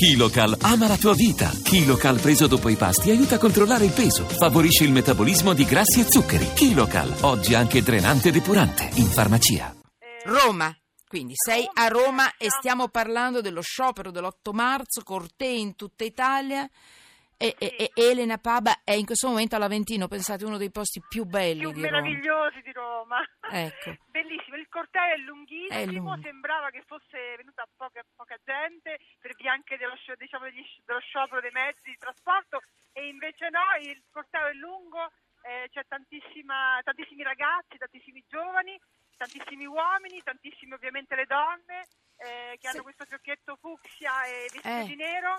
KiloCal ama la tua vita. KiloCal preso dopo i pasti aiuta a controllare il peso, favorisce il metabolismo di grassi e zuccheri. KiloCal, oggi anche drenante e depurante, in farmacia. Roma. Quindi sei a Roma e stiamo parlando dello sciopero dell'8 marzo, cortei in tutta Italia. E, e- e Elena Paba è in questo momento all'Aventino, pensate, uno dei posti più belli più di Roma. meravigliosi di Roma. Ecco. Bellissimo, il corteo è lunghissimo, È sembrava che fosse venuta poca, poca gente per via anche dello, diciamo, dello sciopero dei mezzi di trasporto e invece no, il corteo è lungo, eh, c'è tantissima, tantissimi ragazzi, tantissimi giovani, tantissimi uomini, tantissime ovviamente le donne eh, che Sì. hanno questo fiocchetto fucsia e vestite Eh. di nero.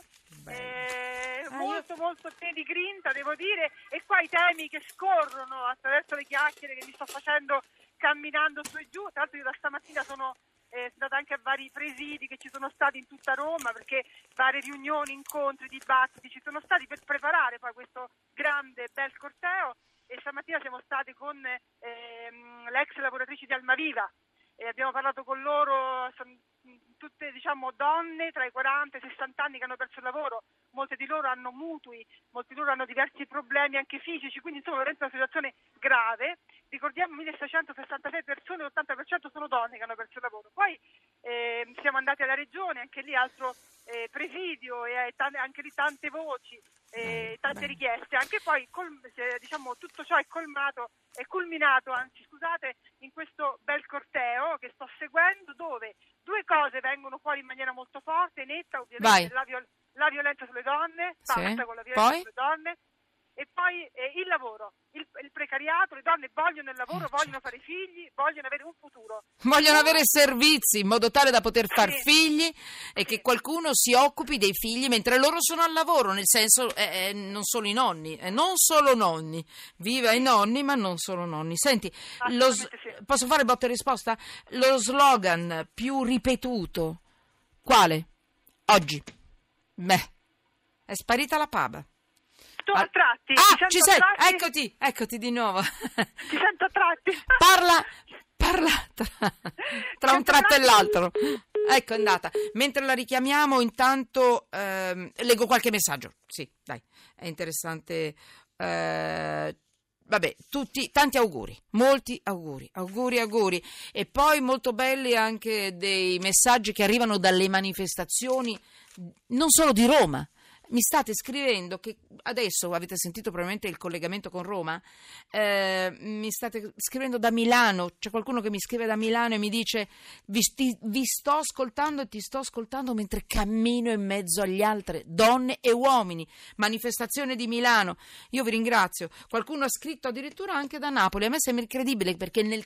Molto molto pieni di grinta devo dire e qua i temi che scorrono attraverso le chiacchiere che mi sto facendo camminando su e giù. Tra l'altro io da stamattina sono eh, stata anche a vari presidi che ci sono stati in tutta Roma perché varie riunioni, incontri, dibattiti ci sono stati per preparare poi questo grande bel corteo. E stamattina siamo stati con ehm, le ex lavoratrici di Almaviva e abbiamo parlato con loro, sono tutte diciamo donne tra i 40 e i 60 anni che hanno perso il lavoro, molte di loro hanno mutui, molti di loro hanno diversi problemi anche fisici, quindi insomma veramente una situazione grave. Ricordiamo 1666 persone, l'80% sono donne che hanno perso il lavoro. Poi ehm, siamo andati alla regione, anche lì altro eh, presidio e eh, anche lì tante voci, eh, tante bene. richieste. Anche poi col- diciamo, tutto ciò è colmato, è culminato, anzi scusate, in questo bel corteo che sto seguendo dove due cose vengono fuori in maniera molto forte, netta, ovviamente la, viol- la violenza sulle donne, Sì. con la violenza Poi? sulle donne. E poi eh, il lavoro, il, il precariato, le donne vogliono il lavoro, Eh, vogliono certo. fare figli, vogliono avere un futuro. Vogliono avere servizi in modo tale da poter far Sì. figli e che Sì. qualcuno si occupi dei figli mentre loro sono al lavoro, nel senso eh, eh, non solo i nonni, eh, non solo nonni, viva i nonni ma non solo nonni. Senti, lo sì. posso fare botta e risposta? Lo slogan più ripetuto, quale? Oggi. Beh, è sparita la paba. Tu Ah, attratti? Ah, ti ci sento sei, attratti? eccoti, eccoti di nuovo. Ti sento attratti? Parla, parla tra, tra un tratto e l'altro. Ecco, è andata. Mentre la richiamiamo, intanto ehm, leggo qualche messaggio. Sì, dai, è interessante. eh, Vabbè, tutti, tanti auguri, molti auguri, auguri, auguri. E poi molto belli anche dei messaggi che arrivano dalle manifestazioni, non solo di Roma. Mi state scrivendo che adesso avete sentito probabilmente il collegamento con Roma. eh, mi state scrivendo da Milano. C'è qualcuno che mi scrive da Milano e mi dice: vi, sti- vi sto ascoltando e ti sto ascoltando mentre cammino in mezzo agli altri donne e uomini. Manifestazione di Milano. Io vi ringrazio. Qualcuno ha scritto addirittura anche da Napoli. A me sembra incredibile perché nel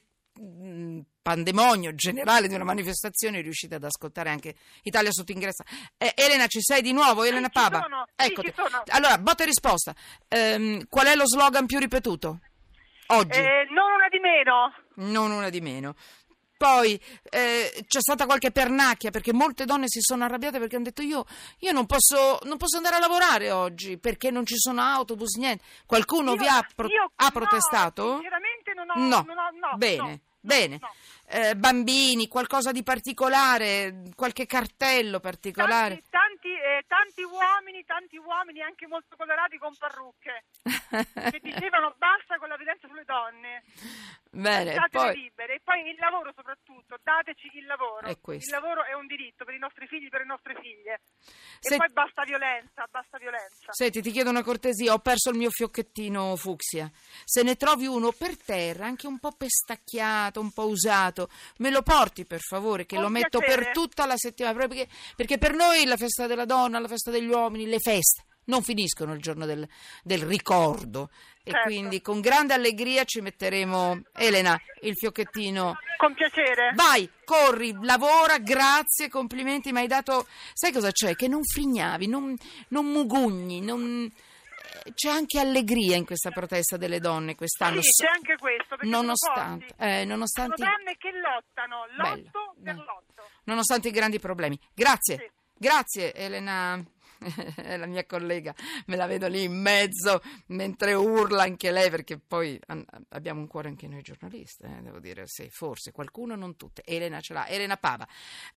pandemonio generale di una manifestazione riuscite ad ascoltare anche Italia sotto ingresso. Eh, Elena, ci sei di nuovo? Elena ci Paba? sono, sì. Allora, botta e risposta. Ehm, qual è lo slogan più ripetuto? Oggi, Eh, non una di meno. non una di meno. Poi eh, c'è stata qualche pernacchia perché molte donne si sono arrabbiate perché hanno detto io, io non, posso, non posso andare a lavorare oggi perché non ci sono autobus, niente. Qualcuno Io- vi ha, pro- io- ha no, protestato? sinceramente non ho... No, non ho- no, bene, no, bene. no. Eh, bambini, qualcosa di particolare, qualche cartello particolare. Tanti, tanti, eh, tanti uomini, tanti uomini anche molto colorati con parrucche che dicevano basta con la violenza sulle donne, Bene, e lasciatele poi libere e poi il lavoro soprattutto, dateci il lavoro. Il lavoro è un diritto per i nostri figli, per le nostre figlie. Se- E poi basta violenza, basta violenza. Senti, ti chiedo una cortesia, ho perso il mio fiocchettino fucsia. Se ne trovi uno per terra, anche un po' pestacchiato, un po' usato, me lo porti per favore, che Con lo metto piacere. per tutta la settimana, proprio perché, perché per noi la festa della donna, la festa degli uomini, le feste non finiscono il giorno del, del ricordo. E Certo. quindi con grande allegria ci metteremo, Elena, il fiocchettino. Con piacere. Vai, corri, lavora, grazie, complimenti, mi hai dato... Sai cosa c'è? Che non frignavi, non, non mugugni, non... eh, C'è anche allegria in questa protesta delle donne quest'anno. Sì, c'è anche questo, nonostante, eh, nonostante, Sono donne che lottano, Bello, lotto per bello. lotto. nonostante i grandi problemi. Grazie, Sì. grazie Elena. La mia collega, me la vedo lì in mezzo mentre urla anche lei, perché poi abbiamo un cuore anche noi giornalisti, eh, devo dire, sì, forse qualcuno, non tutte. Elena ce l'ha, Elena Pava.